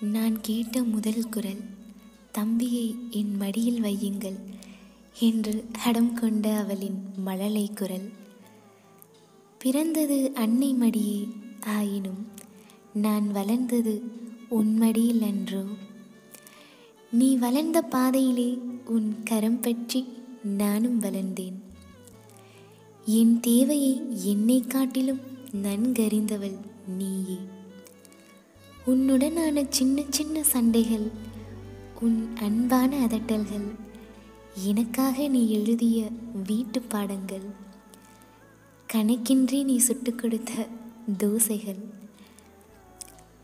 நான் கேட்ட முதல் குரல் தம்பியை என் மடியில் வையுங்கள் என்று அடம் கொண்ட அவளின் மழலை குரல். பிறந்தது அன்னை மடியே ஆயினும் நான் வளர்ந்தது உன் மடியில் அன்றோ? நீ வளர்ந்த பாதையிலே உன் கரம் பற்றி நானும் வளர்ந்தேன். என் தேவையை என்னை காட்டிலும் நன்கறிந்தவள் நீயே. உன்னுடனான சின்ன சின்ன சண்டைகள் உன் அன்பான அதட்டல்கள் எனக்காக நீ எழுதிய வீட்டு பாடங்கள் கணக்கின்றி நீ சுட்டுக் கொடுத்த தோசைகள்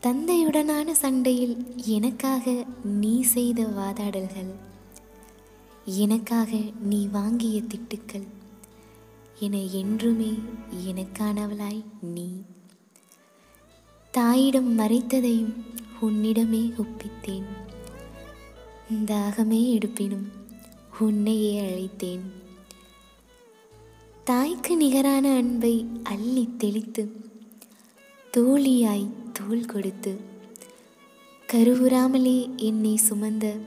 தந்தையுடனான சண்டையில் எனக்காக நீ செய்த வாதாடல்கள் எனக்காக நீ வாங்கிய திட்டுக்கள் என என்றுமே எனக்கானவளாய் நீ. தாயிடம் மறைத்ததையும் உன்னிடமே ஒப்பித்தேன். தாகமே எடுப்பினும் உன்னையே அழைத்தேன். தாய்க்கு நிகரான அன்பை அள்ளி தெளித்து தோழியாய் தோல் கொடுத்து கருவுறாமலே என்னை சுமந்த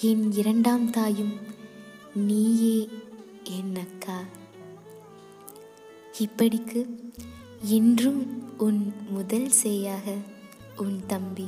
என் இரண்டாம் தாயும் நீயே என் அக்கா இப்படிக்கு என்றும் உன் முதல் சேயாக உன் தம்பி.